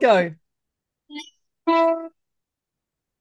Go.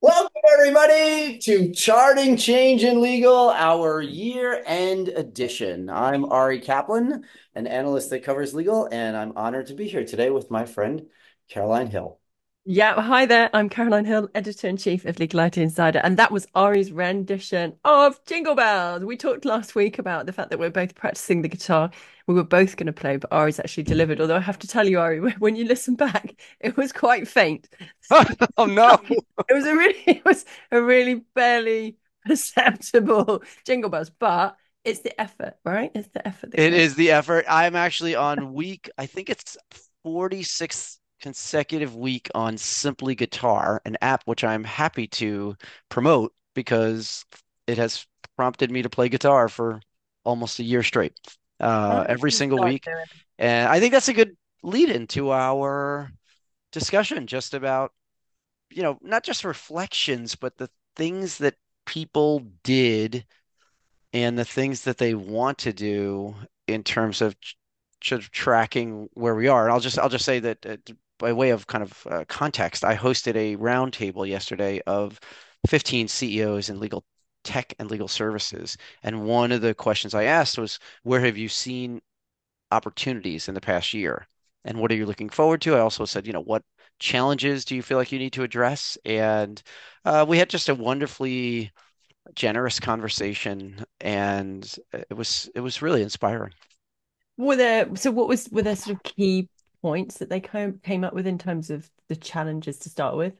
Welcome, everybody, to Charting Change in Legal, our year end edition. I'm Ari Kaplan, an analyst that covers legal, and I'm honored to be here today with my friend Caroline Hill. Yeah, hi there. I'm Caroline Hill, editor in chief of Legal IT Insider, and that was Ari's rendition of Jingle Bells. We talked last week about the fact that we're both practicing the guitar. We were both going to play, but Ari's actually delivered. Although I have to tell you, Ari, when you listen back, it was quite faint. oh no! it was a really, it was a really barely perceptible Jingle Bells, but it's the effort, right? It's the effort. It is the effort. I'm actually on week. I think it's 46 consecutive week on Simply Guitar, an app which I'm happy to promote because it has prompted me to play guitar for almost a year straight, uh, oh, every single week. And I think that's a good lead into our discussion just about, you know, not just reflections, but the things that people did and the things that they want to do in terms of tracking where we are. And I'll just I'll just say that uh, by way of kind of uh, context, I hosted a roundtable yesterday of 15 CEOs in legal tech and legal services. And one of the questions I asked was, where have you seen opportunities in the past year? And what are you looking forward to? I also said, you know, what challenges do you feel like you need to address? And uh, we had just a wonderfully generous conversation, and it was it was really inspiring. Were there so what was were there sort of key points that they came came up with in terms of the challenges to start with?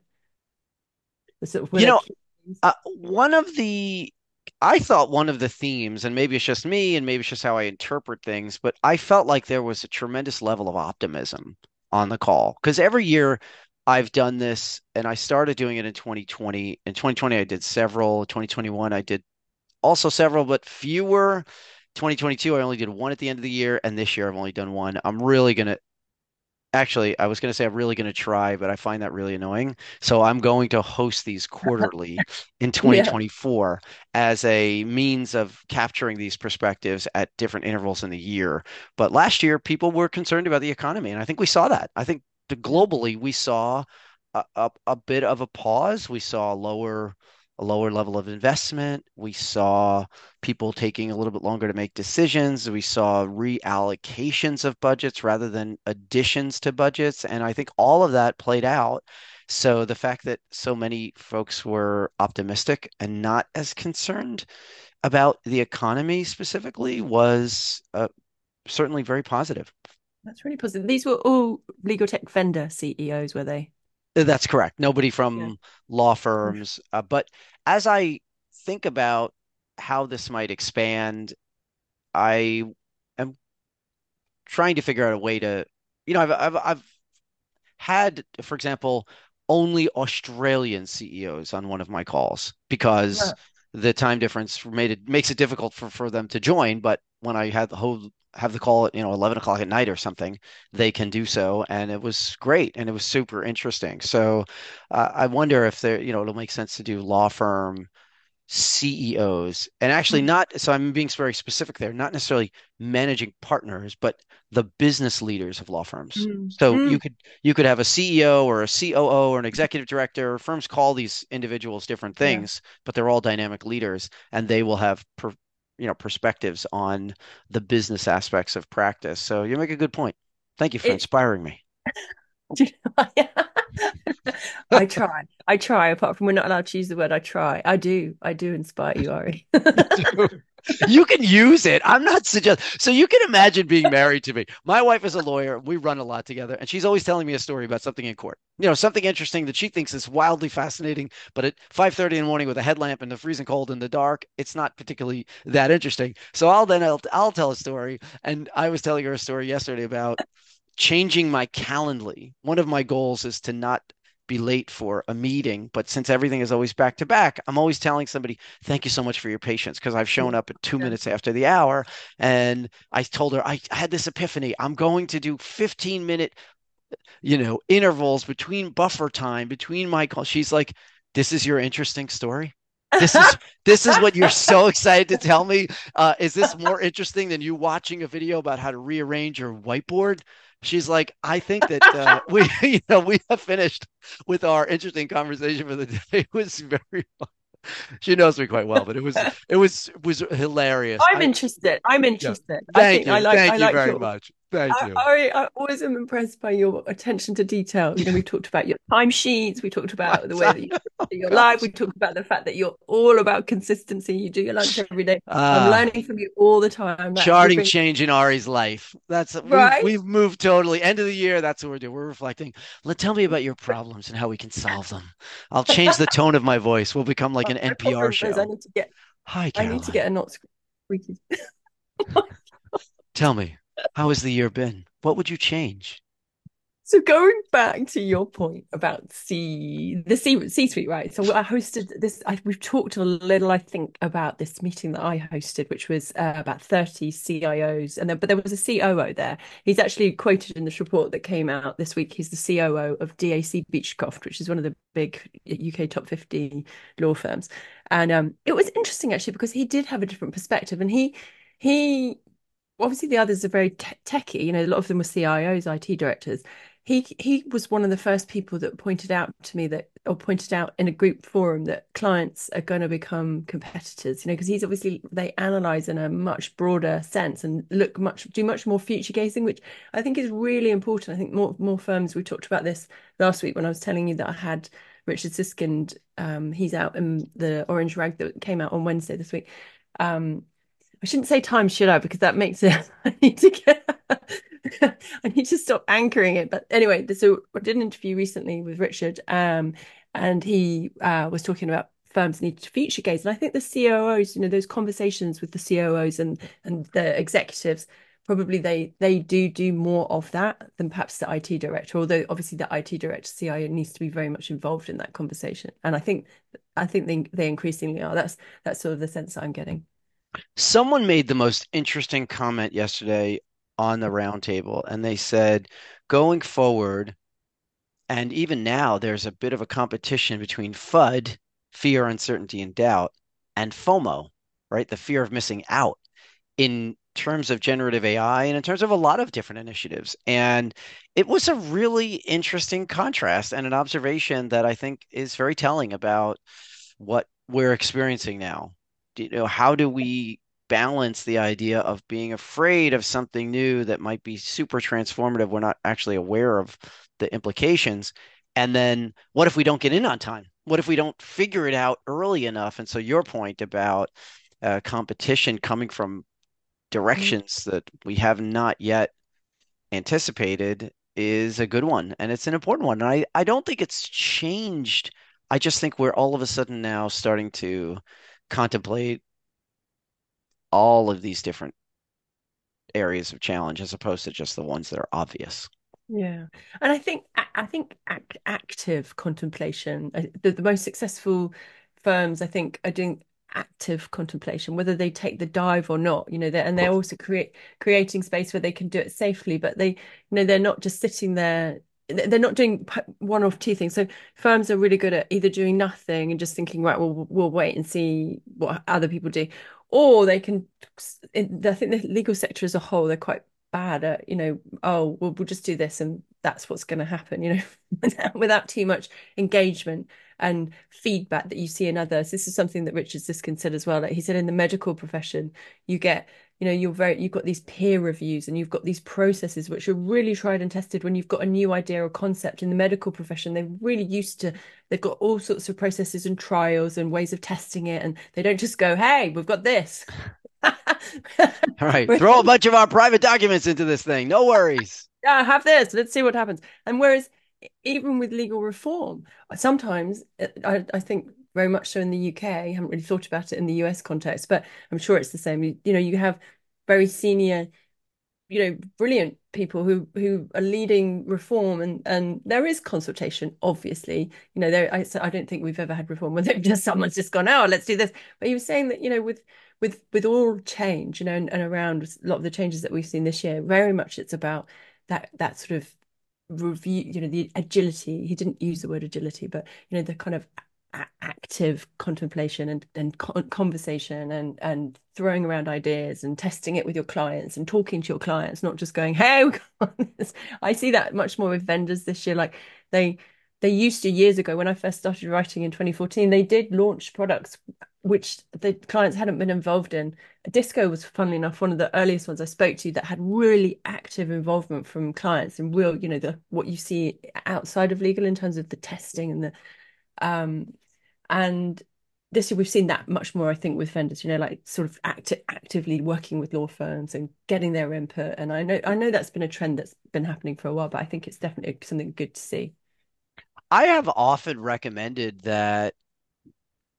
Sort of, you know, uh, one of the I thought one of the themes, and maybe it's just me, and maybe it's just how I interpret things, but I felt like there was a tremendous level of optimism on the call because every year I've done this, and I started doing it in 2020. In 2020, I did several. 2021, I did also several, but fewer. 2022, I only did one at the end of the year, and this year I've only done one. I'm really gonna actually i was going to say i'm really going to try but i find that really annoying. So i'm going to host these quarterly in 2024 yeah. as a means of capturing these perspectives at different intervals in the year. But last year people were concerned about the economy and i think we saw that. I think globally we saw a, a, a bit of a pause. We saw lower a lower level of investment. We saw people taking a little bit longer to make decisions. We saw reallocations of budgets rather than additions to budgets. And I think all of that played out. So the fact that so many folks were optimistic and not as concerned about the economy specifically was uh, certainly very positive. That's really positive. These were all legal tech vendor CEOs, were they? That's correct. Nobody from yeah. law firms. Uh, but as I think about how this might expand, I am trying to figure out a way to, you know, I've I've, I've had, for example, only Australian CEOs on one of my calls because yeah. the time difference made it makes it difficult for, for them to join. But when I had the whole have the call at you know 11 o'clock at night or something they can do so and it was great and it was super interesting so uh, i wonder if there you know it'll make sense to do law firm ceos and actually mm-hmm. not so i'm being very specific there not necessarily managing partners but the business leaders of law firms mm-hmm. so mm-hmm. you could you could have a ceo or a coo or an executive director firms call these individuals different things yeah. but they're all dynamic leaders and they will have per, you know perspectives on the business aspects of practice. So you make a good point. Thank you for it, inspiring me. I try. I try. Apart from we're not allowed to use the word, I try. I do. I do inspire you, Ari you can use it. I'm not suggesting. So you can imagine being married to me. My wife is a lawyer. We run a lot together, and she's always telling me a story about something in court. You know, something interesting that she thinks is wildly fascinating. But at 5:30 in the morning with a headlamp and the freezing cold in the dark, it's not particularly that interesting. So I'll then I'll, I'll tell a story, and I was telling her a story yesterday about changing my Calendly. One of my goals is to not be late for a meeting, but since everything is always back to back, I'm always telling somebody, thank you so much for your patience because I've shown up at two minutes after the hour. And I told her, I had this epiphany. I'm going to do 15 minute, you know, intervals between buffer time, between my calls. She's like, this is your interesting story. This is this is what you're so excited to tell me. Uh, is this more interesting than you watching a video about how to rearrange your whiteboard? She's like, I think that uh, we, you know, we have finished with our interesting conversation for the day. It was very fun she knows me quite well, but it was it was was hilarious. I'm I, interested. I'm interested. Yeah. Thank you. I like, Thank I like you very your, much. Thank I, you. I, I always am impressed by your attention to detail. You know, we talked about your timesheets. We talked about the way that you do your life. We talked about the fact that you're all about consistency. You do your lunch every day. Uh, I'm ah. learning from you all the time. That's charting change in Ari's life. That's right. We've, we've, moved totally. End of the year. That's what we're doing. We're reflecting. Let tell me about your problems and how we can solve them. I'll change the tone of my voice. We'll become like an NPR show. I need to get. Hi, Caroline. I need to get a not squeaky. tell me. How has the year been? What would you change? So going back to your point about C the C C suite, right? So I hosted this. I, we've talked a little, I think, about this meeting that I hosted, which was uh, about thirty CIOs, and then but there was a COO there. He's actually quoted in this report that came out this week. He's the COO of DAC Beachcroft, which is one of the big UK top fifty law firms, and um, it was interesting actually because he did have a different perspective, and he he obviously the others are very te- techy. You know, a lot of them were CIOs, IT directors. He he was one of the first people that pointed out to me that, or pointed out in a group forum that clients are going to become competitors. You know, because he's obviously they analyze in a much broader sense and look much do much more future gazing, which I think is really important. I think more more firms. We talked about this last week when I was telling you that I had Richard Susskind. Um, he's out in the Orange Rag that came out on Wednesday this week. Um, I shouldn't say time, should I? Because that makes it. I need to get. I need to stop anchoring it. But anyway, so I did an interview recently with Richard, um, and he uh, was talking about firms need to future gaze, and I think the COOs, you know, those conversations with the COOs and and the executives, probably they they do do more of that than perhaps the IT director. Although obviously the IT director, CIO, needs to be very much involved in that conversation, and I think I think they they increasingly are. That's that's sort of the sense I'm getting. Someone made the most interesting comment yesterday on the roundtable, and they said, going forward, and even now, there's a bit of a competition between FUD, fear, uncertainty, and doubt, and FOMO, right? The fear of missing out in terms of generative AI and in terms of a lot of different initiatives. And it was a really interesting contrast and an observation that I think is very telling about what we're experiencing now you know how do we balance the idea of being afraid of something new that might be super transformative we're not actually aware of the implications and then what if we don't get in on time what if we don't figure it out early enough and so your point about uh, competition coming from mm-hmm. directions mm-hmm. that we have not yet anticipated is a good one and it's an important one and I, I don't think it's changed i just think we're all of a sudden now starting to contemplate all of these different areas of challenge as opposed to just the ones that are obvious. Yeah, and I think I think act, active contemplation. Uh, the, the most successful firms, I think, are doing active contemplation, whether they take the dive or not. You know, they're, and they're also create creating space where they can do it safely. But they, you know, they're not just sitting there they're not doing one or two things. So firms are really good at either doing nothing and just thinking, right, well, we'll wait and see what other people do, or they can. I think the legal sector as a whole, they're quite bad at, you know, oh, well, we'll just do this and that's what's going to happen, you know, without, without too much engagement and feedback that you see in others. This is something that Richard Susskind said as well. Like he said, in the medical profession, you get you know you're very you've got these peer reviews and you've got these processes which are really tried and tested when you've got a new idea or concept in the medical profession. They're really used to they've got all sorts of processes and trials and ways of testing it and they don't just go hey we've got this. All right. Throw a bunch of our private documents into this thing. No worries. Yeah have this. Let's see what happens. And whereas even with legal reform sometimes uh, I, I think very much so in the UK. I haven't really thought about it in the US context, but I'm sure it's the same. You, you know, you have very senior, you know, brilliant people who who are leading reform, and and there is consultation. Obviously, you know, there. I, so I don't think we've ever had reform where just someone's just gone, oh, let's do this. But he was saying that you know, with with with all change, you know, and, and around a lot of the changes that we've seen this year, very much it's about that that sort of review you know the agility he didn't use the word agility but you know the kind of active contemplation and, and conversation and and throwing around ideas and testing it with your clients and talking to your clients not just going hey i see that much more with vendors this year. Like they they used to years ago when i first started writing in 2014 they did launch products which the clients hadn't been involved in. Disco was funnily enough one of the earliest ones i spoke to that had really active involvement from clients and real you know the what you see outside of legal in terms of the testing and the um and this year we've seen that much more, I think, with vendors, you know, like sort of act actively working with law firms and getting their input. And I know I know that's been a trend that's been happening for a while, but I think it's definitely something good to see. I have often recommended that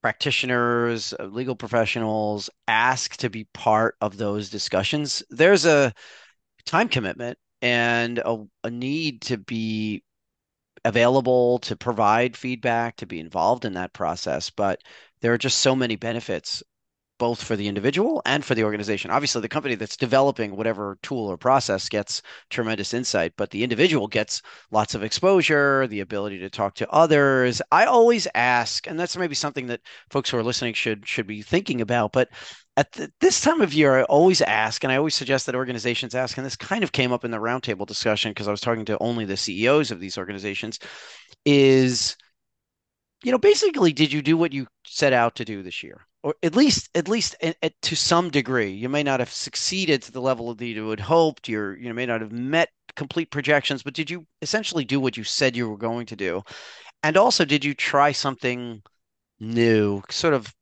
practitioners, uh, legal professionals ask to be part of those discussions. There's a time commitment and a, a need to be available to provide feedback, to be involved in that process. But there are just so many benefits both for the individual and for the organization. Obviously, the company that's developing whatever tool or process gets tremendous insight, but the individual gets lots of exposure, the ability to talk to others. I always ask, and that's maybe something that folks who are listening should should be thinking about, but at this time of year, I always ask, and I always suggest that organizations ask, and this kind of came up in the roundtable discussion because I was talking to only the CEOs of these organizations, is, you know, basically, did you do what you set out to do this year? Or at least, at least to some degree, you may not have succeeded to the level that you had hoped. You're, you may not have met complete projections, but did you essentially do what you said you were going to do? And also, did you try something new, sort of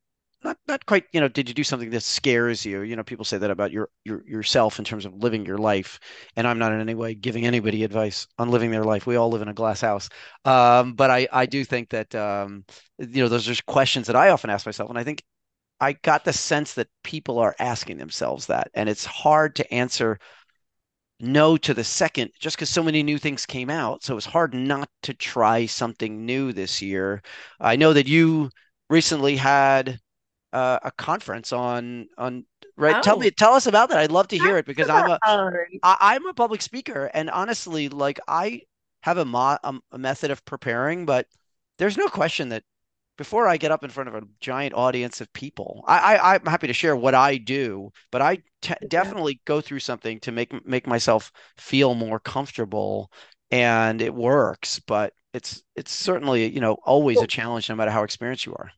not not quite you know did you do something that scares you you know people say that about your your yourself in terms of living your life and i'm not in any way giving anybody advice on living their life we all live in a glass house um, but i i do think that um, you know those are questions that i often ask myself and i think i got the sense that people are asking themselves that and it's hard to answer no to the second just because so many new things came out so it's hard not to try something new this year i know that you recently had uh, a conference on on right. Oh. Tell me, tell us about that. I'd love to hear it because I'm a I, I'm a public speaker, and honestly, like I have a, mo- a, a method of preparing, but there's no question that before I get up in front of a giant audience of people, I, I am happy to share what I do, but I t- definitely go through something to make make myself feel more comfortable, and it works. But it's it's certainly you know always a challenge, no matter how experienced you are.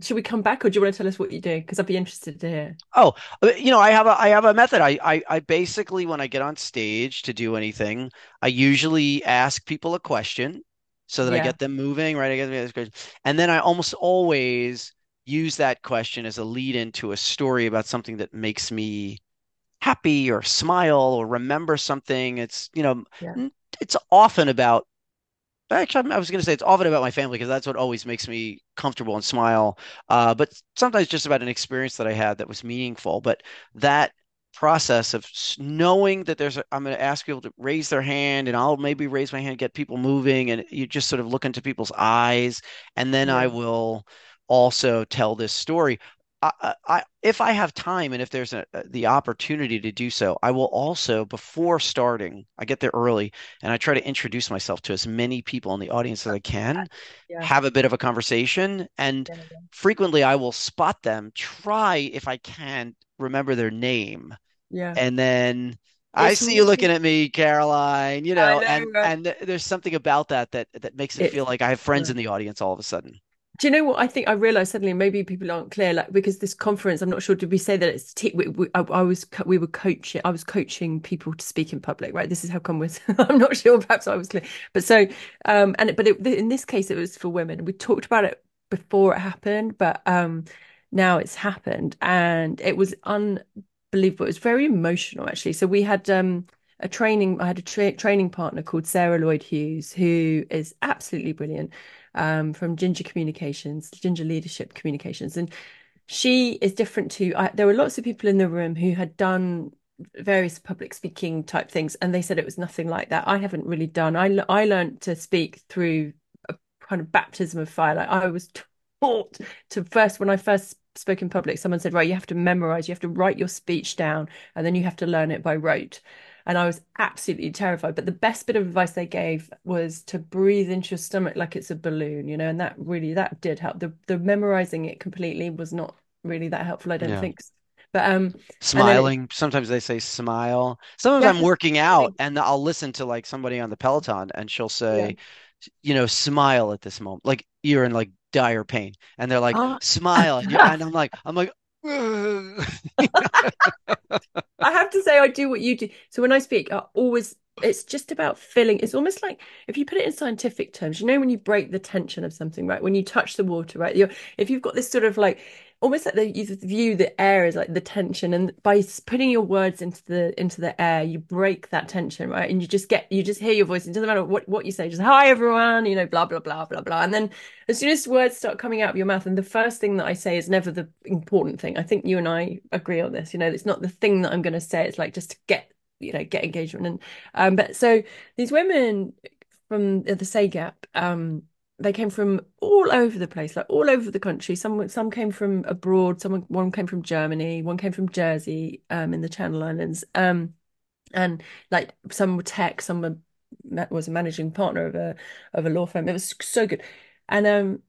Should we come back or do you want to tell us what you do because i'd be interested to hear. Oh uh, you know i have a i have a method. I, I i basically when i get on stage to do anything i usually ask people a question so that yeah. i get them moving right i get this question and then i almost always use that question as a lead into a story about something that makes me happy or smile or remember something it's you know yeah. it's often about Actually, I was going to say it's often about my family because that's what always makes me comfortable and smile. Uh, but sometimes just about an experience that I had that was meaningful. But that process of knowing that there's, a, I'm going to ask people to raise their hand, and I'll maybe raise my hand, get people moving, and you just sort of look into people's eyes, and then yeah. I will also tell this story. I, I, if I have time and if there's a, the opportunity to do so, I will also, before starting, I get there early and I try to introduce myself to as many people in the audience as I can, yeah. have a bit of a conversation, and yeah, yeah. frequently I will spot them, try if I can remember their name. Yeah. And then I see you looking at me, Caroline, you know, know and, right? and there's something about that that that makes it, it feel like I have friends in the audience all of a sudden do you know what I think? I realized suddenly maybe people aren't clear, like because this conference, I'm not sure. Did we say that it's? T- we, we, I, I, was we were coaching. I was coaching people to speak in public, right? This is how come we're. I'm not sure. Perhaps I was clear, but so um and but it, in this case, it was for women. We talked about it before it happened, but um now it's happened, and it was unbelievable. It was very emotional actually. So we had um a training. I had a tra- training partner called Sarah Lloyd Hughes, who is absolutely brilliant um, from Ginger Communications, Ginger Leadership Communications, and she is different to. I, there were lots of people in the room who had done various public speaking type things, and they said it was nothing like that. I haven't really done. I I learned to speak through a kind of baptism of fire. Like I was taught to first when I first spoke in public, someone said, right, you have to memorize, you have to write your speech down, and then you have to learn it by rote. And I was absolutely terrified. But the best bit of advice they gave was to breathe into your stomach like it's a balloon, you know, and that really that did help. The the memorizing it completely was not really that helpful, I don't Yeah. think. But um, then it, Smiling. Sometimes they say smile. Sometimes I'm working out and I'll listen to like somebody on the Peloton and she'll yeah. say, you know, smile at this moment. Like you're in like dire pain. And they're like, Oh, smile. And, and I'm like, I'm like. I have to say, I do what you do. So when I speak, I always, it's just about filling. It's almost like if you put it in scientific terms, you know, when you break the tension of something, right? When you touch the water, right? You're, if you've got this sort of like, almost like the, you view the air as like the tension, and by putting your words into the into the air, you break that tension, right? And you just get, you just hear your voice. It doesn't matter what what you say, just hi everyone, you know, blah blah blah blah blah. And then as soon as words start coming out of your mouth, and the first thing that I say is never the important thing. I think you and I agree on this. You know, it's not the thing that I'm going to say. It's like just to get, you know, get engagement. And um, but so these women from the Say Gap, um, they came from all over the place, like all over the country. Some some came from abroad. Someone one came from Germany. One came from Jersey, um, in the Channel Islands. Um, and like some were tech, some were was a managing partner of a of a law firm. It was so good, and um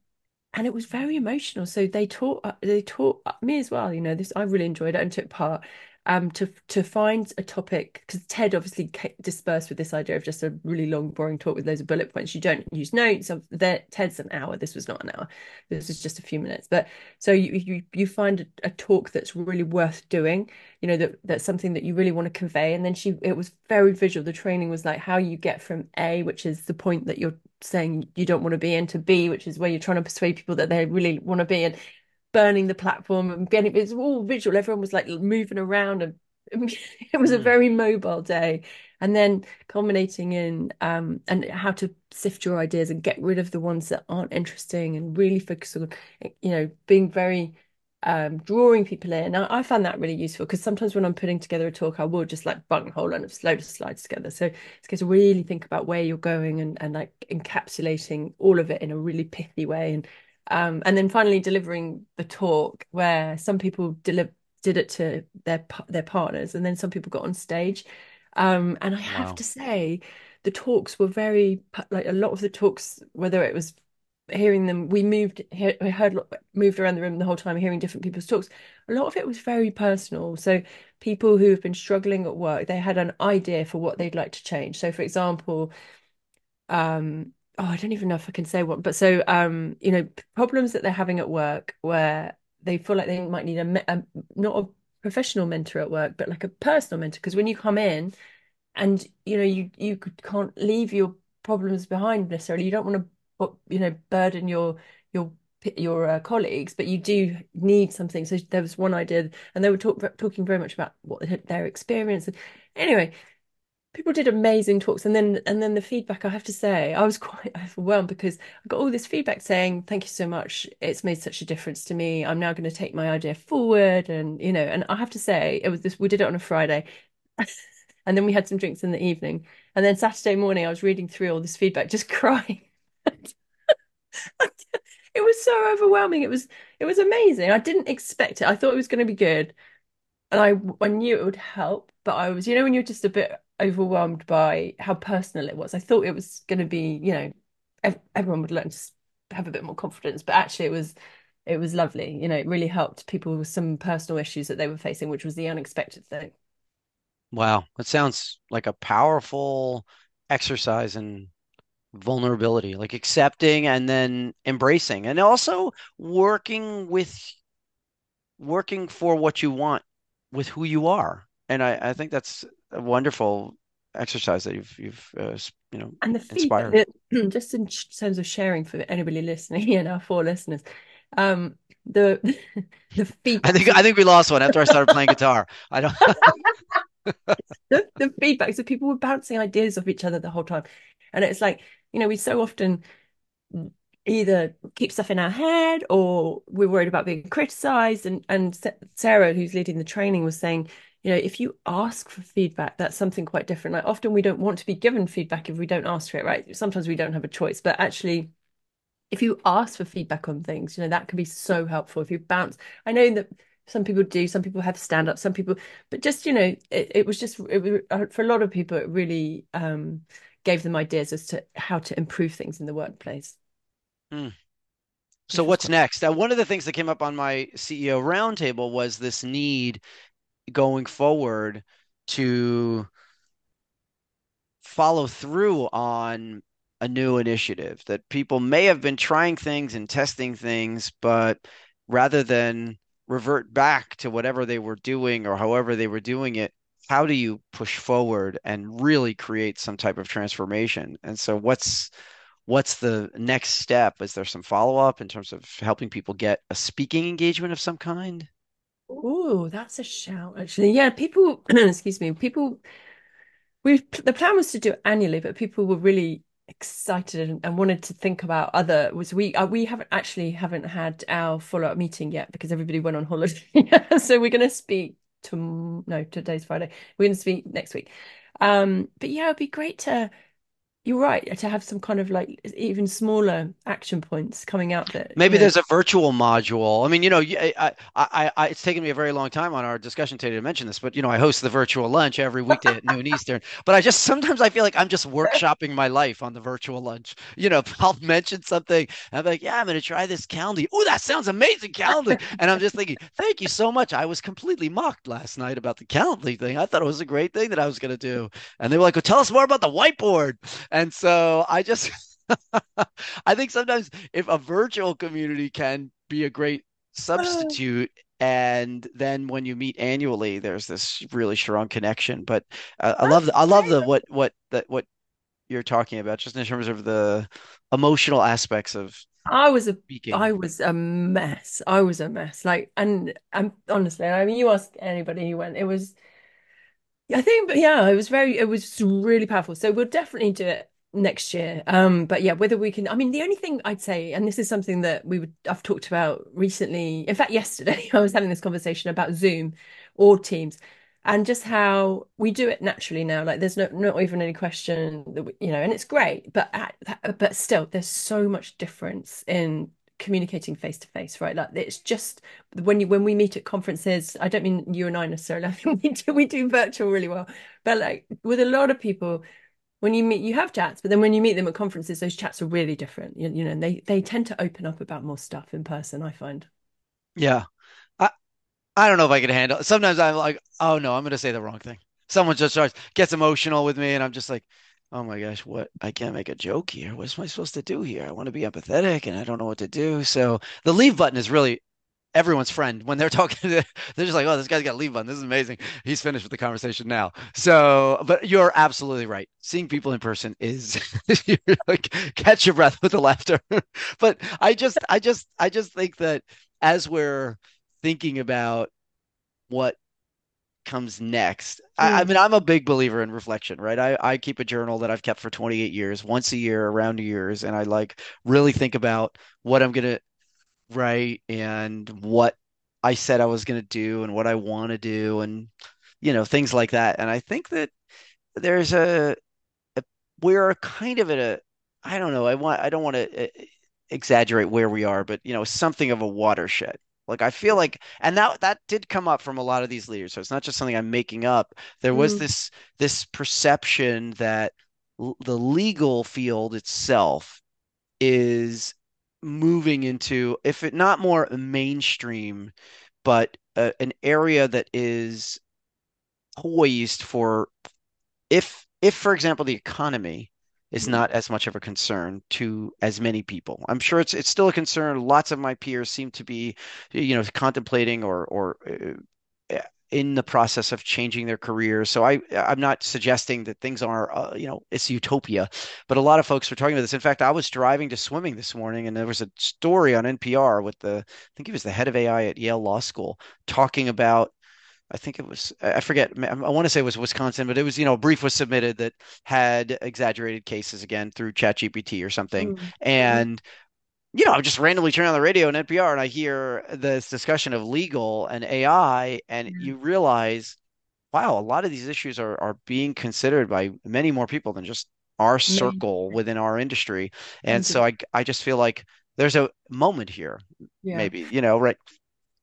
and it was very emotional. So they taught uh, they taught me as well. You know, this I really enjoyed it and took part. Um, to to find a topic because Ted obviously dispersed with this idea of just a really long, boring talk with loads of bullet points. You don't use notes. Of that Ted's an hour. This was not an hour. This was just a few minutes. But so you you you find a, a talk that's really worth doing. You know that that's something that you really want to convey. And then she it was very visual. The training was like how you get from A, which is the point that you're saying you don't want to be into B, which is where you're trying to persuade people that they really want to be and burning the platform and getting it's all visual. Everyone was like moving around and it was a Hmm. very mobile day. And then culminating in um and how to sift your ideas and get rid of the ones that aren't interesting and really focus on, you know, being very um drawing people in. I, I found that really useful because sometimes when I'm putting together a talk, I will just like bung a whole lot of load of slides together. So it's good to really think about where you're going and, and like encapsulating all of it in a really pithy way. And um and then finally delivering the talk where some people deliver did it to their their partners and then some people got on stage. Um and I have to say the talks were very like a lot of the talks, whether it was hearing them we moved we heard moved around the room the whole time hearing different people's talks. A lot of it was very personal. So people who have been struggling at work they had an idea for what they'd like to change. So for example um oh I don't even know if I can say what but so um you know problems that they're having at work where they feel like they might need a, a not a professional mentor at work but like a personal mentor because when you come in and you know you you can't leave your problems behind necessarily you don't want to you know burden your your your uh, colleagues but you do need something. So there was one idea and they were talk, talking very much about what their experience anyway people did amazing talks and then and then the feedback I have to say I was quite overwhelmed because I got all this feedback saying thank you so much. It's made such a difference to me. I'm now going to take my idea forward and you know and I have to say it was this we did it on a Friday and then we had some drinks in the evening and then Saturday morning I was reading through all this feedback just crying. It was so overwhelming. It was it was amazing. I didn't expect it. I thought it was going to be good and I I knew it would help but I was you know when you're just a bit overwhelmed by how personal it was I thought it was going to be you know ev everyone would learn to have a bit more confidence but actually it was it was lovely you know it really helped people with some personal issues that they were facing which was the unexpected thing Wow. That sounds like a powerful exercise in vulnerability, like accepting and then embracing, and also working with working for what you want with who you are. And I, I think that's a wonderful exercise that you've you've uh, you know and the feedback inspired. just in terms of sharing for anybody listening and our four listeners um the the I feedback think I think we lost one after I started playing guitar. I don't. the, the feedback so people were bouncing ideas off each other the whole time and it's like you know we so often either keep stuff in our head or we're worried about being criticized. And and Sarah who's leading the training was saying you know if you ask for feedback that's something quite different. Like often we don't want to be given feedback if we don't ask for it right? Sometimes we don't have a choice. But actually if you ask for feedback on things you know that can be so helpful. If you bounce I know that some people do, some people have stand up, some people, but just, you know, it, it was just, it, uh, for a lot of people, it really um, gave them ideas as to how to improve things in the workplace. Mm. So what's next? Uh, one of the things that came up on my CEO roundtable was this need going forward to follow through on a new initiative that people may have been trying things and testing things, but rather than revert back to whatever they were doing or however they were doing it, how do you push forward and really create some type of transformation? And so what's what's the next step? Is there some follow up in terms of helping people get a speaking engagement of some kind? Oh, that's a shout, actually. Yeah, people, excuse me, people, we the plan was to do it annually, but people were really excited and, and wanted to think about other was we uh, we haven't actually haven't had our follow-up meeting yet because everybody went on holiday. so we're going to speak to no, today's Friday. We're going to speak next week. Um, but yeah, it'd be great to you're right to have some kind of like even smaller action points coming out that maybe there's a virtual module. I mean you know I, I, I, it's taken me a very long time on our discussion today to mention this but you know i host the virtual lunch every weekday at noon eastern. But i just sometimes i feel like i'm just workshopping my life on the virtual lunch. You know i'll mention something i'm like yeah i'm going to try this calendar. Oh that sounds amazing calendar! And i'm just thinking thank you so much. I was completely mocked last night about the calendar thing. I thought it was a great thing that i was going to do. And they were like well tell us more about the whiteboard and so I just I think sometimes if a virtual community can be a great substitute and then when you meet annually there's this really strong connection. But uh, i love the, i love the what what that what you're talking about just in terms of the emotional aspects of i was a speaking. i was a mess. I was a mess. Like and and honestly i mean you ask anybody who went it was I think, but yeah, it was very, it was really powerful. So we'll definitely do it next year. Um, but yeah, whether we can, I mean, the only thing I'd say, and this is something that we would, I've talked about recently. In fact, yesterday I was having this conversation about Zoom or Teams and just how we do it naturally now. Like there's no, not even any question that we, you know, and it's great, but at, but still, there's so much difference in communicating face to face, right? Like it's just when you when we meet at conferences. I don't mean you and I necessarily. I think we do we do virtual really well, but like with a lot of people, when you meet, you have chats, but then when you meet them at conferences, those chats are really different. You, you know, they they tend to open up about more stuff in person. I find. Yeah, I I don't know if I can handle. Sometimes I'm like, oh no, I'm going to say the wrong thing. Someone just starts gets emotional with me, and I'm just like, oh my gosh, what? I can't make a joke here. What am I supposed to do here? I want to be empathetic and I don't know what to do. So the leave button is really everyone's friend when they're talking they're just like oh this guy's got a leave button this is amazing he's finished with the conversation now so but you're absolutely right seeing people in person is like catch your breath with the laughter but i just i just i just think that as we're thinking about what comes next. Mm. I, I, hmm. mean, I'm a big believer in reflection, right? I, I keep a journal that I've kept for 28 years, once a year, around years, and I like really think about what I'm gonna write and what I said I was gonna do and what I want to do, and you know things like that. And I think that there's a, a we're kind of at a I don't know. I want I don't want to uh, exaggerate where we are, but you know something of a watershed like I feel like, and that that did come up from a lot of these leaders. So it's not just something I'm making up. There was mm. this this perception that l- the legal field itself is moving into, if it not more mainstream, but uh, an area that is poised for, if if for example the economy is not as much of a concern to as many people. I'm sure it's it's still a concern. Lots of my peers seem to be, you know, contemplating or or uh, in the process of changing their careers. So I I'm not suggesting that things are uh, you know it's utopia, but a lot of folks are talking about this. In fact, I was driving to swimming this morning, and there was a story on NPR with the I think he was the head of AI at Yale Law School talking about I think it was I forget I want to say it was Wisconsin, but it was you know a brief was submitted that had exaggerated cases again through ChatGPT or something, mm-hmm. and you know I'm just randomly turning on the radio and NPR and I hear this discussion of legal and AI, and mm-hmm. you realize, wow, a lot of these issues are are being considered by many more people than just our circle mm-hmm. within our industry, and so I I just feel like there's a moment here, yeah. maybe you know right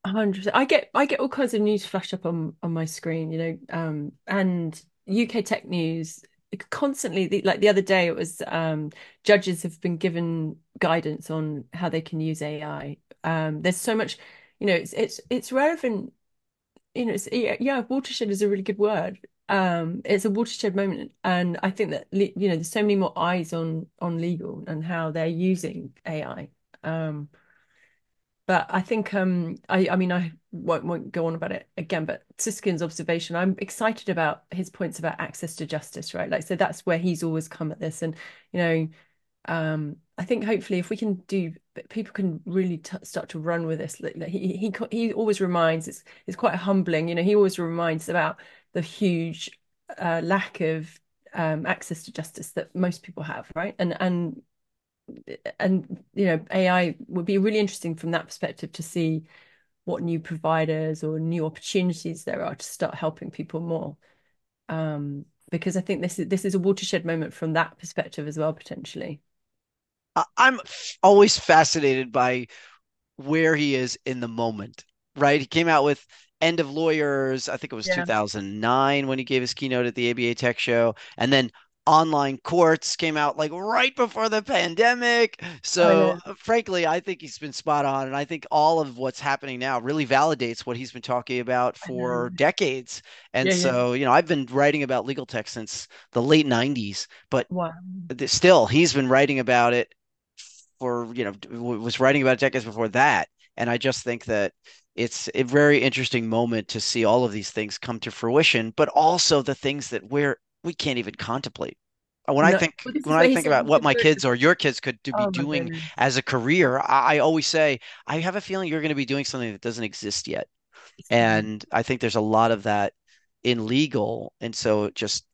100%. I get I get all kinds of news flashed up on on my screen, you know, um, and UK tech news constantly like the other day it was um, judges have been given guidance on how they can use AI. Um, there's so much, you know, it's it's it's relevant. You know, it's yeah, watershed is a really good word. Um, it's a watershed moment, and I think that you know there's so many more eyes on on legal and how they're using AI. Um, but I think um I I mean I won't, won't go on about it again, but Susskind's observation, I'm excited about his points about access to justice, right? Like so that's where he's always come at this. And you know, um I think hopefully if we can do people can really start to run with this. Like, he he he always reminds it's it's quite humbling, you know, he always reminds about the huge uh, lack of um, access to justice that most people have, right? And and and you know AI would be really interesting from that perspective to see what new providers or new opportunities there are to start helping people more um, because I think this is this is a watershed moment from that perspective as well potentially. I'm always fascinated by where he is in the moment. Right, he came out with End of Lawyers. I think it was yeah. 2009 when he gave his keynote at the ABA Tech Show, and then online courts came out like right before the pandemic. So, oh, frankly, I think he's been spot on. And I think all of what's happening now really validates what he's been talking about for decades. And yeah, so, yeah. you know, I've been writing about legal tech since the late 90s, but wow. still, he's been writing about it for, you know, was writing about decades before that. And I just think that it's a very interesting moment to see all of these things come to fruition, but also the things that we're we can't even contemplate. Uh, when no, I think when I think about what my kids or your kids could do, be oh, doing as a career, I, I, always say I have a feeling you're going to be doing something that doesn't exist yet, and I think there's a lot of that in legal, and so just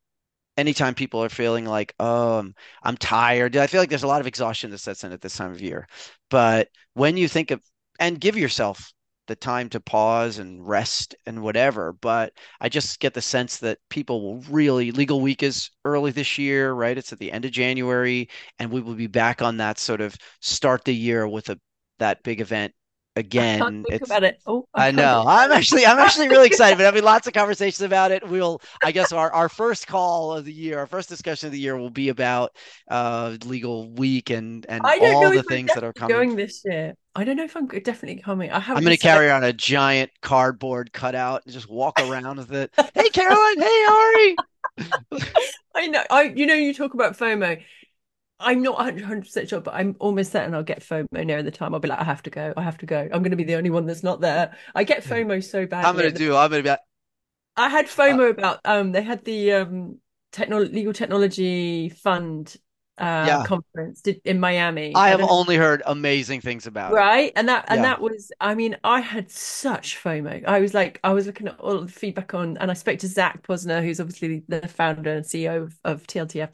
anytime people are feeling like, oh, I'm, I'm tired, I feel like there's a lot of exhaustion that sets in at this time of year. But when you think of and give yourself the time to pause and rest and whatever. But I just get the sense that people will really legal week is early this year, right? It's at the end of January, and we will be back on that sort of start the year with a that big event again. it's about it. Oh, I, I know. I'm actually I'm actually really excited. But having lots of conversations about it. We'll I guess our, our first call of the year, our first discussion of the year will be about uh legal week and and all the things that are coming. Going this year. I don't know if I'm definitely coming. I have I'm going to carry on a giant cardboard cutout and just walk around with it. Hey, Caroline. Hey, Ari. I know. I you know you talk about FOMO. I'm not 100% sure, but I'm almost certain I'll get FOMO near the time. I'll be like, I have to go. I have to go. I'm going to be the only one that's not there. I get FOMO so bad. I'm going to do. I'm going to be. Like, I had FOMO uh, about um. They had the um techno legal technology fund uh yeah. conference in Miami. I have only heard amazing things about right? it. Right. And that and yeah. that was I mean, I had such FOMO. I was like, I was looking at all the feedback on and I spoke to Zach Posner, who's obviously the founder and CEO of, of TLTF.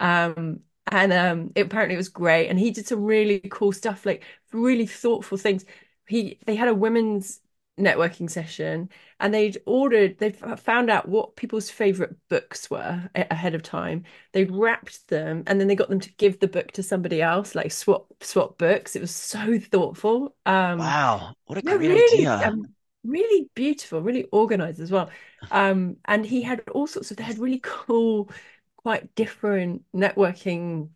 Um and um it, apparently it was great. And he did some really cool stuff like really thoughtful things. He they had a women's networking session and they'd ordered they found out what people's favorite books were ahead of time. They'd wrapped them and then they got them to give the book to somebody else like swap swap books. It was so thoughtful. Um wow. What a great really, idea. um, really beautiful really organized as well. Um and he had all sorts of they had really cool quite different networking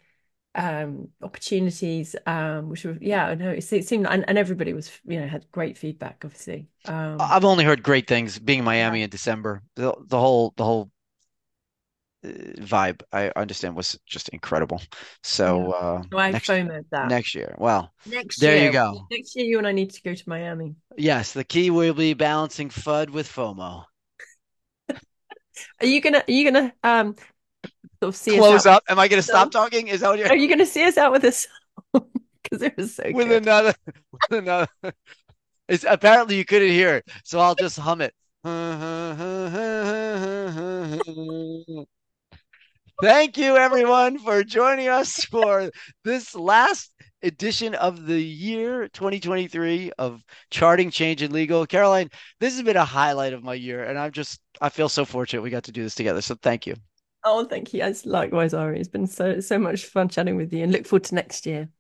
um, opportunities, um, which were yeah, I know it, seemed and, and everybody was you know had great feedback. Obviously, um, I've only heard great things. Being in Miami yeah. in December, the the whole the whole uh, vibe I understand was just incredible. So yeah. uh, next, that next year. Well, next there year, you go. Next year, you and I need to go to Miami. Yes, the key will be balancing FUD with FOMO. Are you gonna are you gonna um see close up. Am I going to stop talking? Is that what you're? Are you going to see us out with this? Because it was so with good. another, with another. It's apparently you couldn't hear it, so I'll just hum it. Thank you, everyone, for joining us for this last edition of the year 2023 of Charting Change in Legal. Caroline, this has been a highlight of my year, and I'm just I feel so fortunate we got to do this together. So thank you. Oh, thank you. As likewise, Ari. It's been so so much fun chatting with you, and look forward to next year.